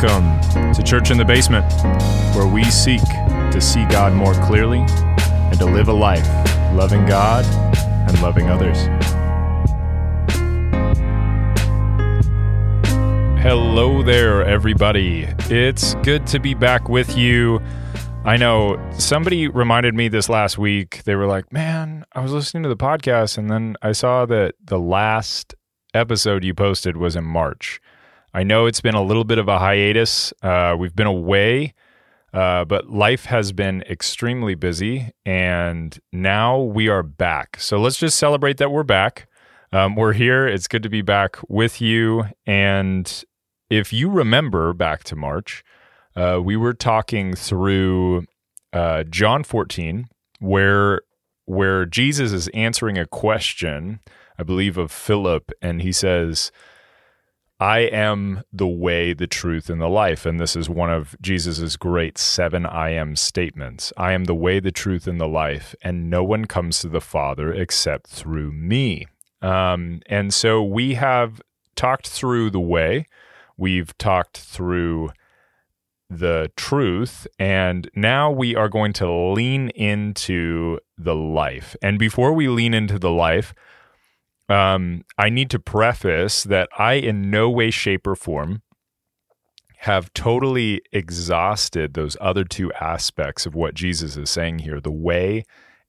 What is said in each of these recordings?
Welcome to Church in the Basement, where we seek to see God more clearly and to live a life loving God and loving others. Hello there, everybody. It's good to be back with you. I know somebody reminded me this last week. They were like, Man, I was listening to the podcast and then I saw that the last episode you posted was in March. I know it's been a little bit of a hiatus. Uh, we've been away, uh, but life has been extremely busy, and now we are back. So let's just celebrate that we're back. Um, we're here. It's good to be back with you. And if you remember back to March, uh, we were talking through uh, John 14, where where Jesus is answering a question, I believe, of Philip, and he says, I am the way, the truth, and the life. And this is one of Jesus's great seven I am statements. I am the way, the truth, and the life, and no one comes to the Father except through me. Um, and so we have talked through the way, we've talked through the truth, and now we are going to lean into the life. And before we lean into the life, um, I need to preface that I, in no way, shape, or form, have totally exhausted those other two aspects of what Jesus is saying here the way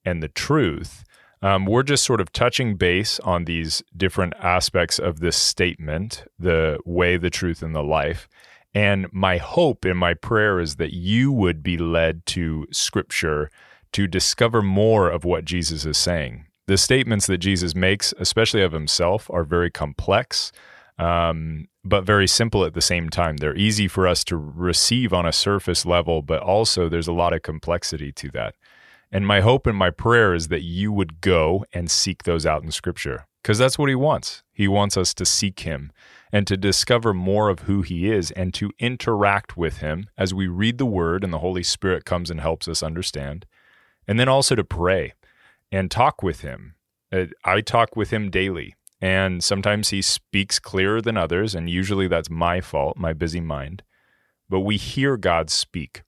and the truth. Um, we're just sort of touching base on these different aspects of this statement the way, the truth, and the life. And my hope and my prayer is that you would be led to scripture to discover more of what Jesus is saying the statements that Jesus makes, especially of himself, are very complex, um, but very simple at the same time. They're easy for us to receive on a surface level, but also there's a lot of complexity to that. And my hope and my prayer is that you would go and seek those out in Scripture, because that's what he wants. He wants us to seek him and to discover more of who he is and to interact with him as we read the word and the Holy Spirit comes and helps us understand. And then also to pray and talk with him. Uh, I talk with him daily, and sometimes he speaks clearer than others, and usually that's my fault, my busy mind. But we hear God speak,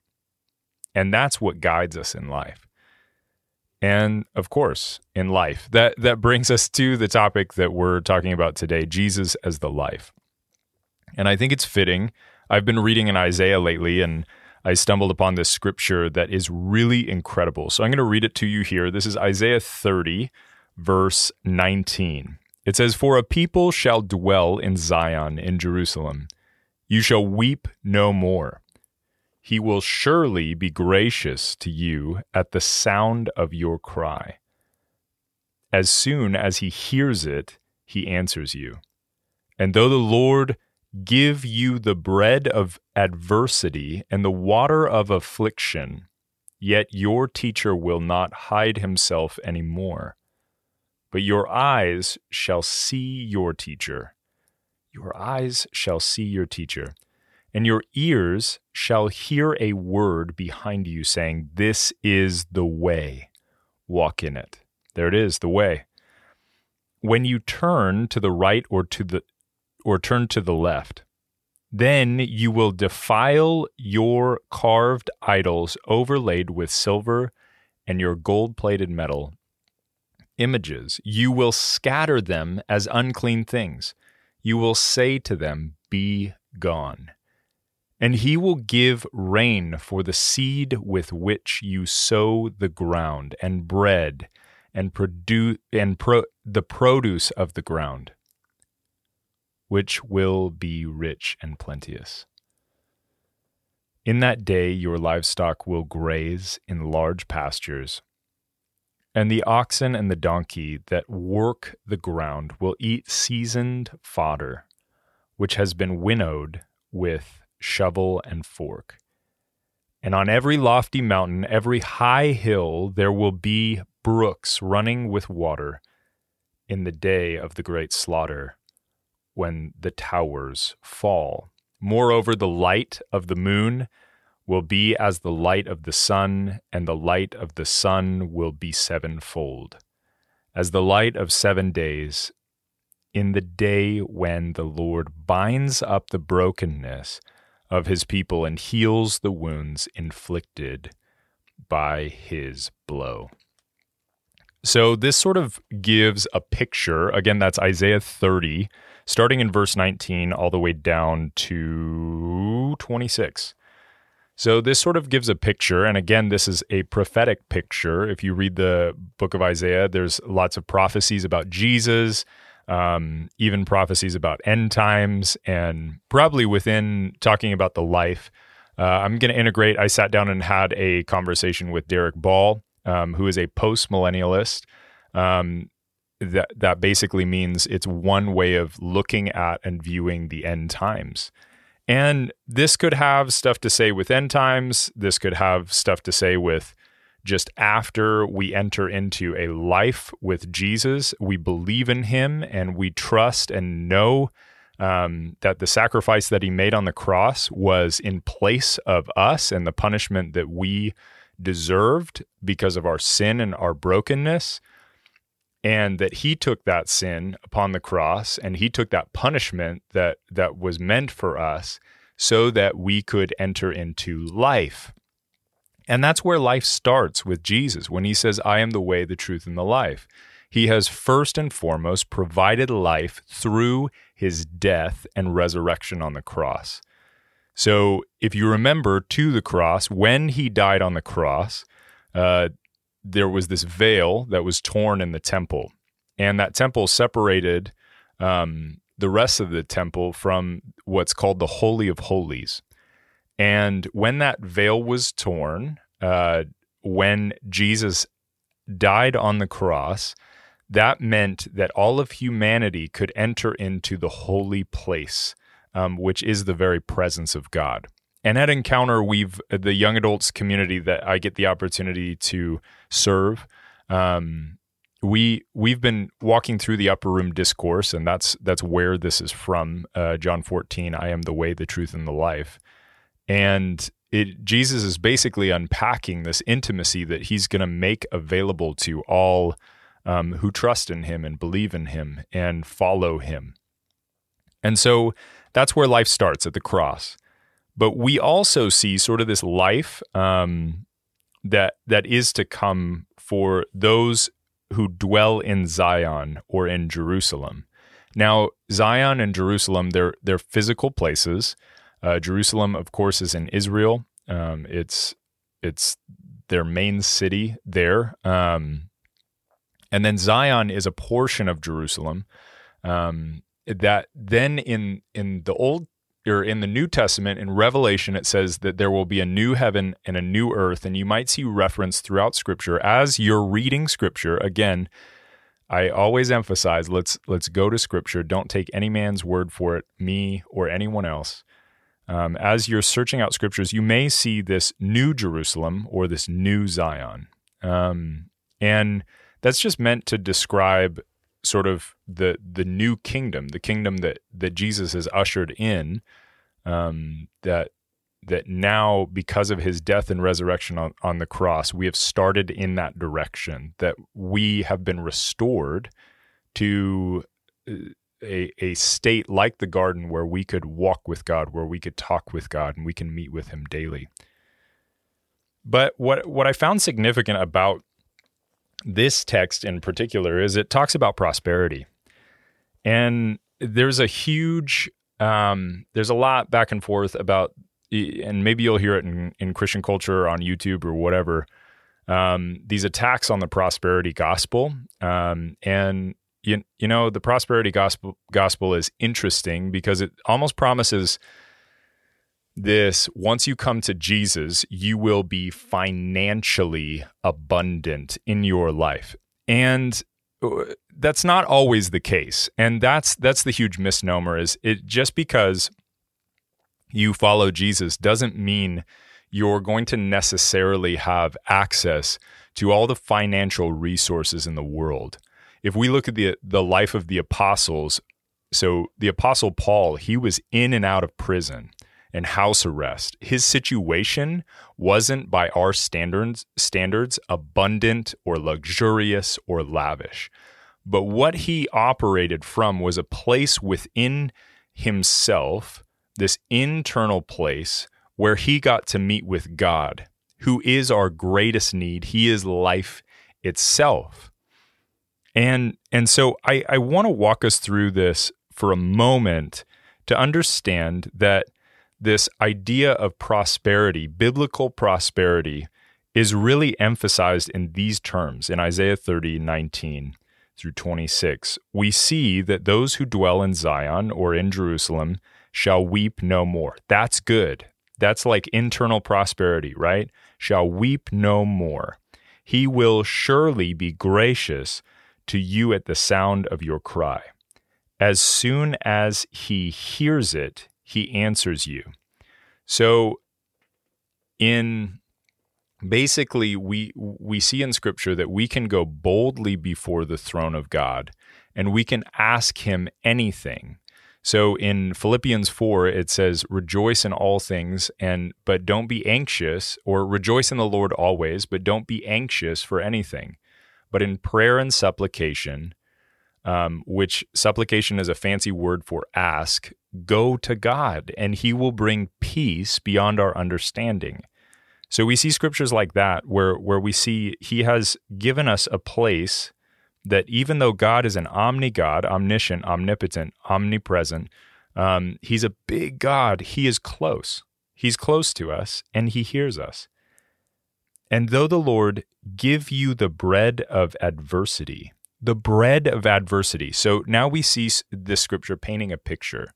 and that's what guides us in life. And of course, in life, that, that brings us to the topic that we're talking about today Jesus as the life. And I think it's fitting. I've been reading in Isaiah lately, and I stumbled upon this scripture that is really incredible. So I'm going to read it to you here. This is Isaiah 30, verse 19. It says, For a people shall dwell in Zion, in Jerusalem. You shall weep no more. He will surely be gracious to you at the sound of your cry. As soon as he hears it, he answers you. And though the Lord give you the bread of adversity and the water of affliction, yet your teacher will not hide himself any more. But your eyes shall see your teacher. Your eyes shall see your teacher, and your ears shall hear a word behind you saying, This is the way. Walk in it. There it is, the way. When you turn to the right or to the or turn to the left. Then you will defile your carved idols overlaid with silver and your gold plated metal images. You will scatter them as unclean things. You will say to them, Be gone. And he will give rain for the seed with which you sow the ground, and bread, and produce and pro- the produce of the ground which will be rich and plenteous. In that day your livestock will graze in large pastures, and the oxen and the donkey that work the ground will eat seasoned fodder, which has been winnowed with shovel and fork. And on every lofty mountain, every high hill, there will be brooks running with water in the day of the great slaughter when the towers fall. Moreover, the light of the moon will be as the light of the sun, and the light of the sun will be sevenfold, as the light of seven days, in the day when the Lord binds up the brokenness of his people and heals the wounds inflicted by his blow. So, this sort of gives a picture. Again, that's Isaiah 30, starting in verse 19, all the way down to 26. So, this sort of gives a picture. And again, this is a prophetic picture. If you read the book of Isaiah, there's lots of prophecies about Jesus, um, even prophecies about end times, and probably within talking about the life. Uh, I'm going to integrate. I sat down and had a conversation with Derek Ball um, who is a post millennialist. Um, that that basically means it's one way of looking at and viewing the end times. And this could have stuff to say with end times. This could have stuff to say with just after we enter into a life with Jesus, we believe in him and we trust and know um, that the sacrifice that he made on the cross was in place of us and the punishment that we deserved because of our sin and our brokenness and that he took that sin upon the cross and he took that punishment that that was meant for us so that we could enter into life. And that's where life starts with Jesus when he says i am the way the truth and the life. He has first and foremost provided life through his death and resurrection on the cross. So if you remember to the cross, when he died on the cross, uh, there was this veil that was torn in the temple, and that temple separated um, the rest of the temple from what's called the Holy of Holies. And when that veil was torn, uh, when Jesus died on the cross, that meant that all of humanity could enter into the holy place um, which is the very presence of God. And at Encounter, we've the young adults community that I get the opportunity to serve. Um, we we've been walking through the upper room discourse, and that's that's where this is from. Uh, John fourteen, I am the way, the truth, and the life. And it, Jesus is basically unpacking this intimacy that he's going to make available to all um, who trust in him and believe in him and follow him. And so that's where life starts at the cross. But we also see sort of this life um, that that is to come for those who dwell in Zion or in Jerusalem. Now, Zion and Jerusalem, they're they're physical places. Uh, Jerusalem, of course, is in Israel. Um, it's it's their main city there, um, and then Zion is a portion of Jerusalem. Um, that then in in the old or in the New Testament in Revelation it says that there will be a new heaven and a new earth and you might see reference throughout scripture. As you're reading scripture again I always emphasize let's let's go to scripture. Don't take any man's word for it me or anyone else. Um, as you're searching out scriptures you may see this new Jerusalem or this new Zion. Um, and that's just meant to describe sort of the the new kingdom, the kingdom that that Jesus has ushered in, um, that that now because of his death and resurrection on, on the cross, we have started in that direction. That we have been restored to uh, a a state like the garden where we could walk with God, where we could talk with God, and we can meet with Him daily. But what what I found significant about this text in particular is it talks about prosperity. And there's a huge, um, there's a lot back and forth about, and maybe you'll hear it in, in Christian culture on YouTube or whatever, um, these attacks on the prosperity gospel. Um, and, you, you know, the prosperity gospel, gospel is interesting because it almost promises this once you come to Jesus, you will be financially abundant in your life. And uh, that's not always the case. And that's that's the huge misnomer is it just because you follow Jesus doesn't mean you're going to necessarily have access to all the financial resources in the world. If we look at the the life of the apostles, so the apostle Paul, he was in and out of prison and house arrest. His situation wasn't by our standards standards abundant or luxurious or lavish. But what he operated from was a place within himself this internal place where he got to meet with God, who is our greatest need. He is life itself. And and so I, I want to walk us through this for a moment to understand that this idea of prosperity, biblical prosperity, is really emphasized in these terms in Isaiah 30, 19 through 26. We see that those who dwell in Zion or in Jerusalem shall weep no more. That's good. That's like internal prosperity, right? Shall weep no more. He will surely be gracious to you at the sound of your cry. As soon as he hears it, he answers you. So, in basically we we see in scripture that we can go boldly before the throne of God and we can ask him anything. So in Philippians 4 it says rejoice in all things and but don't be anxious or rejoice in the Lord always but don't be anxious for anything. But in prayer and supplication um, which supplication is a fancy word for ask go to God and he will bring peace beyond our understanding so we see scriptures like that where where we see he has given us a place that even though God is an omni God, omniscient, omnipotent, omnipresent, um, he's a big God. He is close. He's close to us and he hears us. And though the Lord give you the bread of adversity, the bread of adversity. So now we see this scripture painting a picture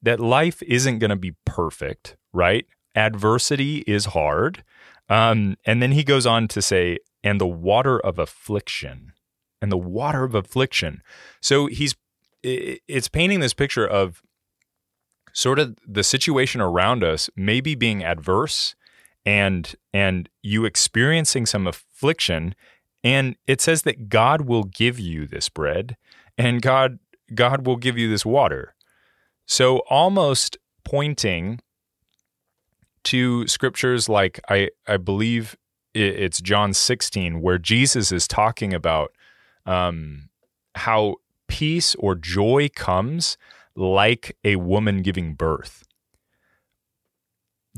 that life isn't going to be perfect, right? Adversity is hard. Um, and then he goes on to say, and the water of affliction, and the water of affliction. So he's it's painting this picture of sort of the situation around us maybe being adverse and and you experiencing some affliction and it says that God will give you this bread and God God will give you this water. So almost pointing to scriptures like I, I believe it's John 16, where Jesus is talking about um, how peace or joy comes like a woman giving birth.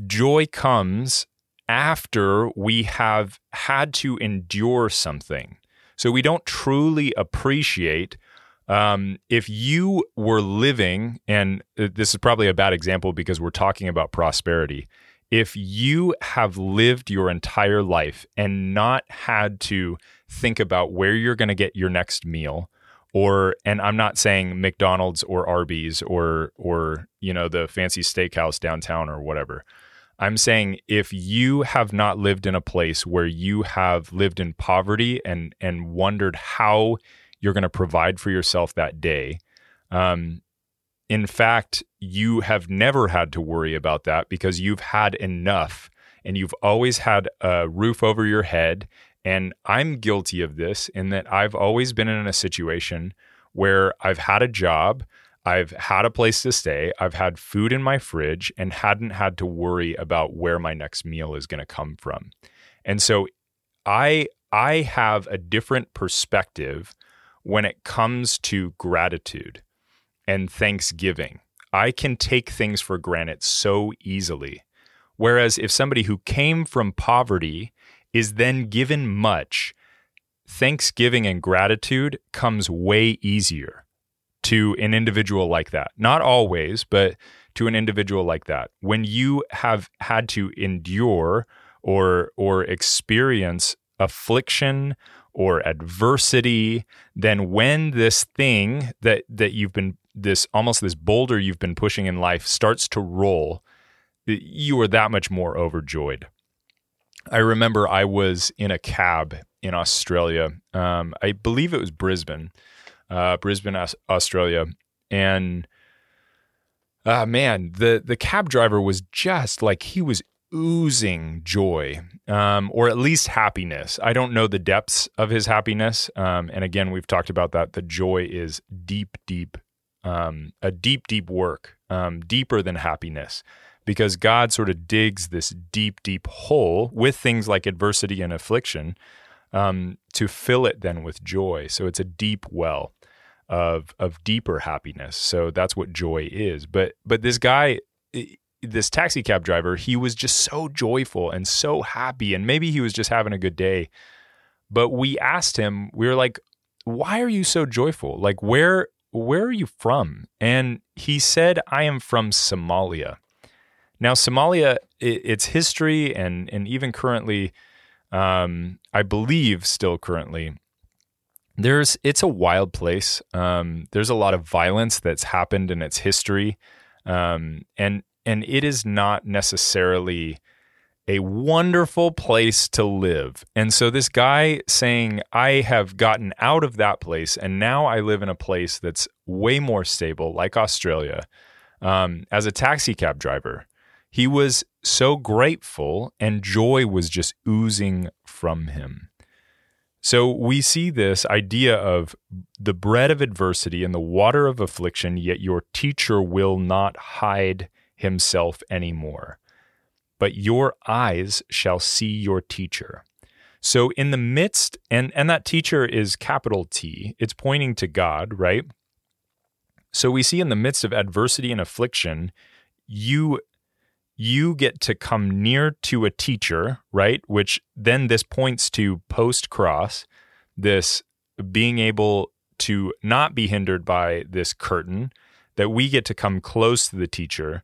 Joy comes after we have had to endure something. So we don't truly appreciate um, if you were living, and uh, this is probably a bad example because we're talking about prosperity if you have lived your entire life and not had to think about where you're going to get your next meal or and I'm not saying McDonald's or Arby's or or you know the fancy steakhouse downtown or whatever. I'm saying if you have not lived in a place where you have lived in poverty and and wondered how you're going to provide for yourself that day, um, in fact, you have never had to worry about that because you've had enough and you've always had a roof over your head. And I'm guilty of this in that I've always been in a situation where I've had a job, I've had a place to stay, I've had food in my fridge, and hadn't had to worry about where my next meal is going to come from. And so I I have a different perspective when it comes to gratitude and thanksgiving. I can take things for granted so easily. Whereas if somebody who came from poverty is then given much, thanksgiving and gratitude comes way easier to an individual like that. Not always, but to an individual like that. When you have had to endure or or experience affliction or adversity, then when this thing that that you've been this almost this boulder you've been pushing in life starts to roll, you are that much more overjoyed. I remember I was in a cab in Australia. Um, I believe it was Brisbane, uh, Brisbane, Australia, and uh, man, the the cab driver was just like he was oozing joy, um, or at least happiness. I don't know the depths of his happiness, um, and again, we've talked about that. The joy is deep, deep um, a deep, deep work, um, deeper than happiness, because God sort of digs this deep, deep hole with things like adversity and affliction um, to fill it then with joy. So it's a deep well of of deeper happiness. So that's what joy is. But but this guy this taxi cab driver, he was just so joyful and so happy. And maybe he was just having a good day. But we asked him, we were like, why are you so joyful? Like, where where are you from? And he said, I am from Somalia. Now, Somalia, its history and and even currently, um, I believe still currently, there's it's a wild place. Um, there's a lot of violence that's happened in its history, um, and and it is not necessarily a wonderful place to live. And so this guy saying, I have gotten out of that place and now I live in a place that's way more stable, like Australia, um, as a taxi cab driver. He was so grateful and joy was just oozing from him. So we see this idea of the bread of adversity and the water of affliction, yet your teacher will not hide himself anymore. But your eyes shall see your teacher. So in the midst, and, and that teacher is capital T, it's pointing to God, right? So we see in the midst of adversity and affliction, you you get to come near to a teacher, right? Which then this points to post cross, this being able to not be hindered by this curtain, that we get to come close to the teacher,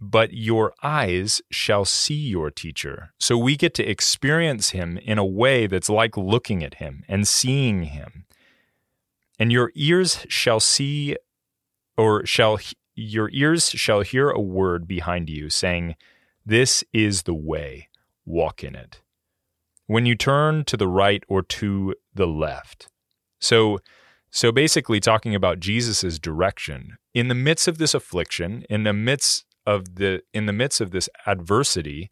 but your eyes shall see your teacher. So we get to experience him in a way that's like looking at him and seeing him. And your ears shall see, or shall your ears shall hear a word behind you saying, This is the way, walk in it. When you turn to the right or to the left. So, so basically, talking about Jesus' direction in the midst of this affliction, in the midst of the in the midst of this adversity,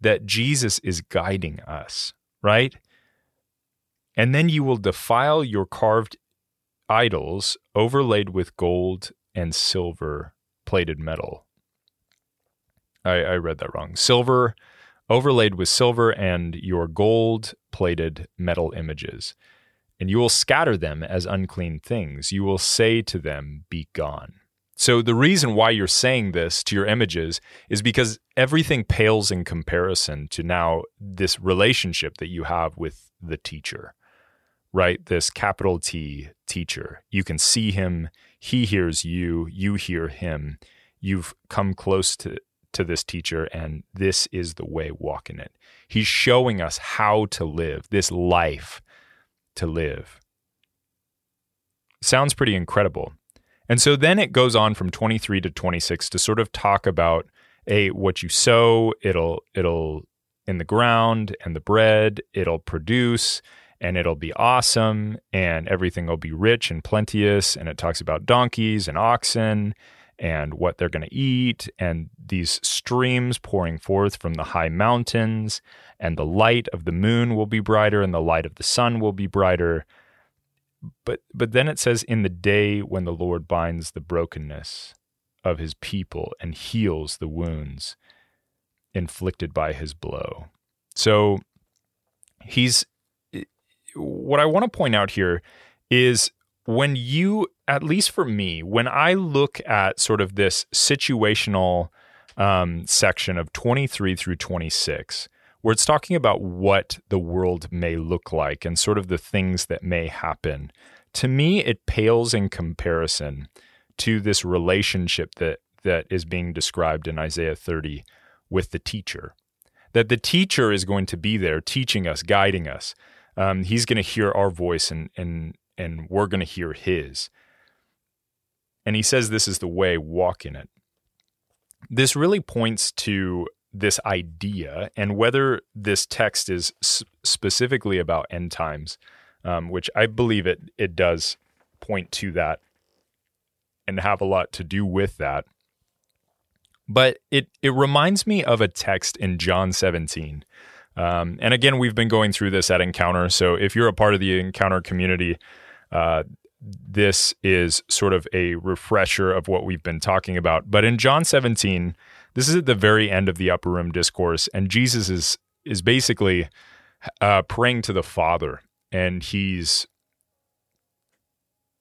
that Jesus is guiding us, right? And then you will defile your carved idols overlaid with gold and silver plated metal. I, I read that wrong. Silver overlaid with silver and your gold plated metal images. And you will scatter them as unclean things. You will say to them, Be gone. So, the reason why you're saying this to your images is because everything pales in comparison to now this relationship that you have with the teacher, right? This capital T teacher. You can see him, he hears you, you hear him. You've come close to, to this teacher, and this is the way, walk in it. He's showing us how to live, this life to live. Sounds pretty incredible. And so then it goes on from 23 to 26 to sort of talk about a what you sow, it'll it'll in the ground and the bread, it'll produce and it'll be awesome and everything will be rich and plenteous. And it talks about donkeys and oxen and what they're going to eat and these streams pouring forth from the high mountains. And the light of the moon will be brighter and the light of the sun will be brighter. But, but then it says, in the day when the Lord binds the brokenness of his people and heals the wounds inflicted by his blow. So he's what I want to point out here is when you, at least for me, when I look at sort of this situational um, section of 23 through 26, where it's talking about what the world may look like and sort of the things that may happen, to me, it pales in comparison to this relationship that that is being described in Isaiah 30 with the teacher. That the teacher is going to be there teaching us, guiding us, um, he's going to hear our voice and and and we're going to hear his. And he says this is the way, walk in it. This really points to this idea and whether this text is specifically about end times, um, which I believe it it does point to that and have a lot to do with that. But it it reminds me of a text in John 17 um, and again, we've been going through this at Encounter. So if you're a part of the Encounter community, uh, this is sort of a refresher of what we've been talking about. But in John 17, this is at the very end of the upper room discourse, and Jesus is is basically uh, praying to the Father, and he's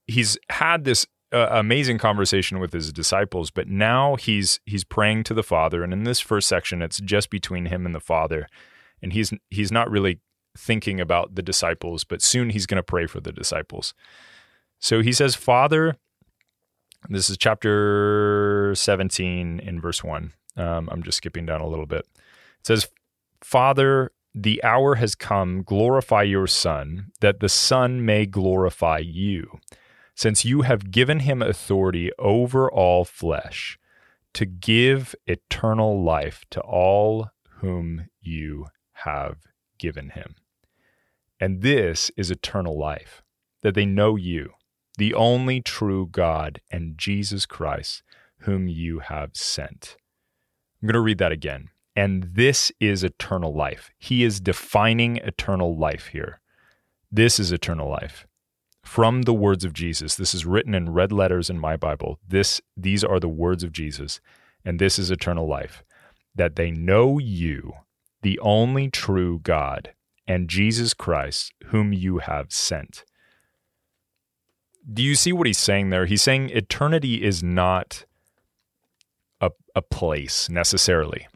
he's had this uh, amazing conversation with his disciples, but now he's he's praying to the Father, and in this first section, it's just between him and the Father, and he's he's not really thinking about the disciples, but soon he's going to pray for the disciples. So he says, Father, this is chapter 17 in verse 1. Um, I'm just skipping down a little bit. It says, Father, the hour has come, glorify your Son, that the Son may glorify you, since you have given him authority over all flesh to give eternal life to all whom you have given him. And this is eternal life, that they know you, the only true God, and Jesus Christ, whom you have sent. I'm going to read that again. And this is eternal life. He is defining eternal life here. This is eternal life. From the words of Jesus. This is written in red letters in my Bible. This these are the words of Jesus, and this is eternal life, that they know you, the only true God, and Jesus Christ, whom you have sent. Do you see what he's saying there? He's saying eternity is not a, place necessarily.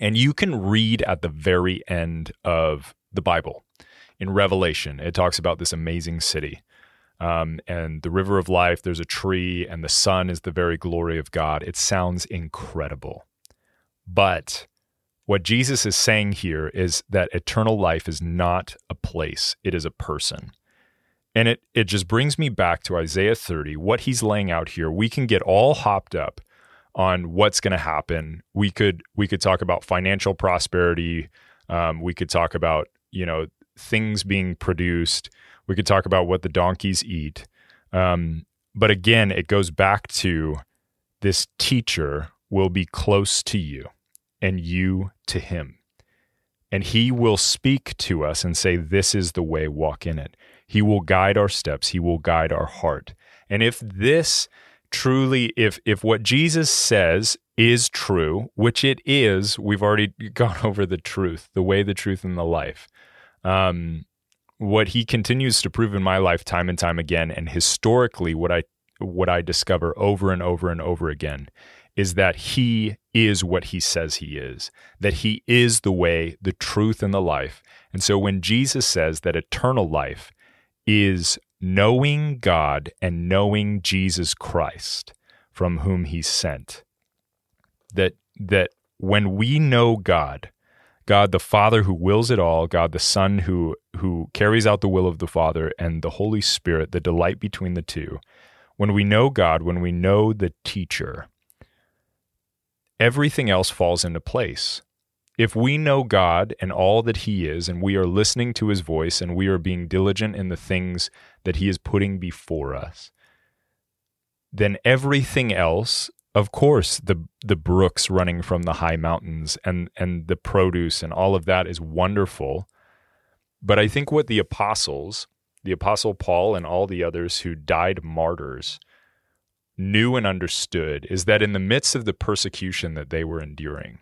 And you can read at the very end of the Bible in Revelation, it talks about this amazing city. Um, and the river of life, there's a tree, and the sun is the very glory of God. It sounds incredible. But what Jesus is saying here is that eternal life is not a place, it is a person. And it, it just brings me back to Isaiah 30, what he's laying out here. We can get all hopped up on what's going to happen. We could we could talk about financial prosperity. Um, we could talk about you know things being produced. We could talk about what the donkeys eat. Um, but again, it goes back to this teacher will be close to you and you to him. And he will speak to us and say, This is the way, walk in it. He will guide our steps, he will guide our heart. And if this truly, if if what Jesus says is true, which it is, we've already gone over the truth, the way, the truth, and the life. Um, what he continues to prove in my life time and time again, and historically, what I what I discover over and over and over again is that he is what he says he is, that he is the way, the truth, and the life. And so when Jesus says that eternal life is knowing God and knowing Jesus Christ, from whom he sent, that that when we know God, God the Father who wills it all, God the Son who who carries out the will of the Father, and the Holy Spirit, the delight between the two, when we know God, when we know the teacher, everything else falls into place. If we know God and all that He is, and we are listening to His voice, and we are being diligent in the things that He is putting before us, then everything else, of course, the the brooks running from the high mountains and and the produce and all of that is wonderful. But I think what the apostles, the apostle Paul and all the others who died martyrs, knew and understood is that in the midst of the persecution that they were enduring,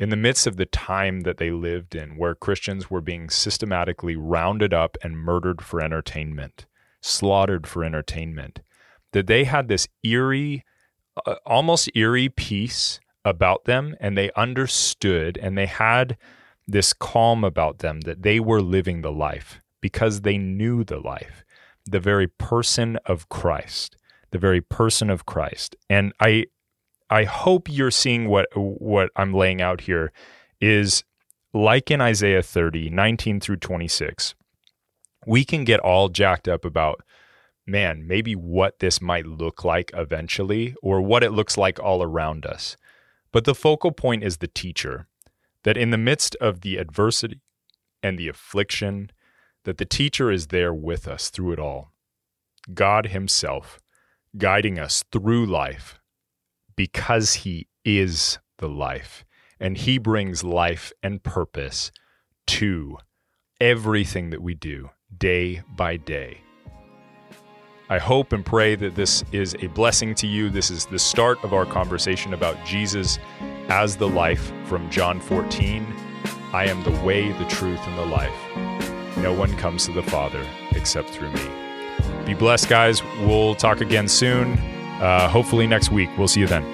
in the midst of the time that they lived in, where Christians were being systematically rounded up and murdered for entertainment, slaughtered for entertainment, that they had this eerie, uh, almost eerie peace about them, and they understood and they had this calm about them that they were living the life because they knew the life, the very person of Christ the very person of Christ. And I I hope you're seeing what what I'm laying out here is like in Isaiah 30, 19 through 26. We can get all jacked up about man, maybe what this might look like eventually or what it looks like all around us. But the focal point is the teacher, that in the midst of the adversity and the affliction, that the teacher is there with us through it all. God Himself, guiding us through life because He is the life. And He brings life and purpose to everything that we do day by day. I hope and pray that this is a blessing to you. This is the start of our conversation about Jesus as the life from John 14. I am the way, the truth, and the life. No one comes to the Father except through me. Be blessed, guys. We'll talk again soon. Uh, hopefully next week. We'll see you then.